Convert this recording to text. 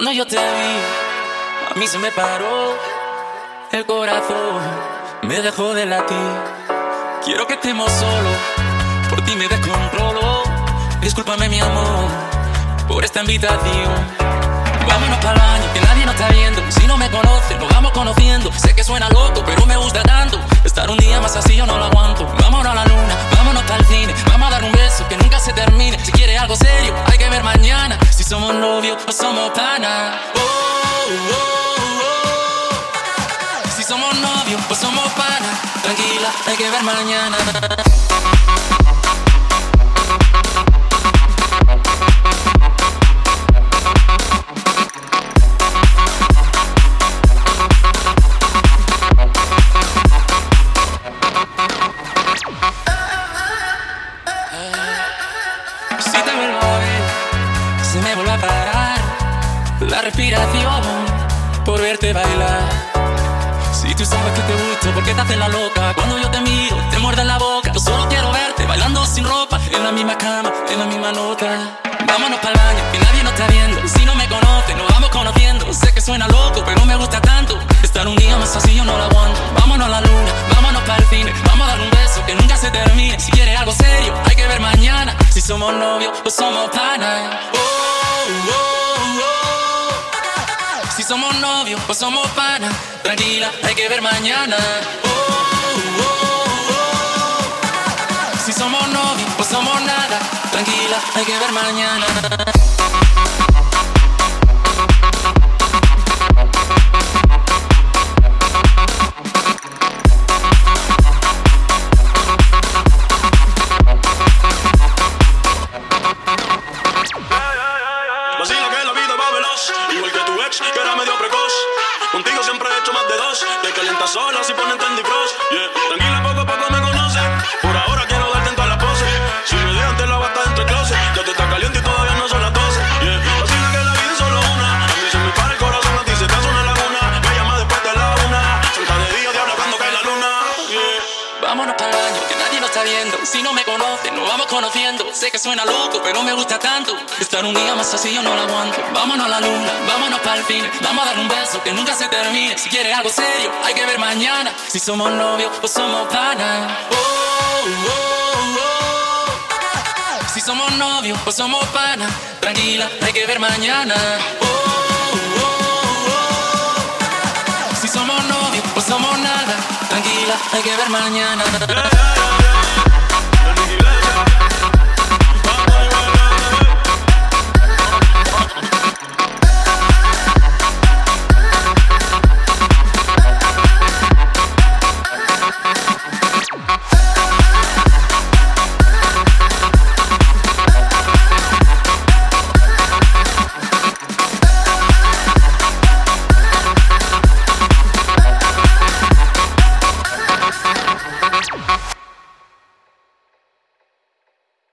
Cuando yo te vi, a mí se me paró el corazón, me dejó de latir. Quiero que estemos solos, por ti me descontrolo. Discúlpame, mi amor, por esta invitación. Vámonos para el baño, que nadie nos está viendo. Si no me conoce, nos vamos conociendo. Sé que suena loco, pero me gusta tanto. Estar un día más así yo no lo aguanto. Vámonos a la luna, vámonos el cine. Vamos a dar un beso hay que ver mañana. la respiración por verte bailar. Tú sabes que te gusto, porque te haces la loca. Cuando yo te miro, te muerde la boca. Yo solo quiero verte bailando sin ropa, en la misma cama, en la misma nota. Vámonos para el baño, que nadie nos está viendo. Si no me conoce, nos vamos conociendo. Sé que suena loco, pero me gusta tanto. Estar un día más así yo no lo aguanto. Vámonos a la luna, vámonos para el cine. Vamos a dar un beso que nunca se termine. Si quieres algo serio, hay que ver mañana. Si somos novios o somos panas. Oh, oh, oh. Si somos novios o somos panas, tranquila, hay que ver mañana. Oh, oh, oh. Si somos novios o somos nada, tranquila, hay que ver mañana. Sola si ponen Crush. Yeah. Tranquila, poco Vámonos para el baño, que nadie nos está viendo. Si no me conoce, nos vamos conociendo. Sé que suena loco, pero me gusta tanto. Estar un día más así yo no lo aguanto. Vámonos a la luna, vámonos para el fin. Vamos a dar un beso que nunca se termine. Si quieres algo serio, hay que ver mañana. Si somos novios o somos panas. Oh, oh, oh. Si somos novios o somos panas. Tranquila, hay que ver mañana. Hay que ver mañana.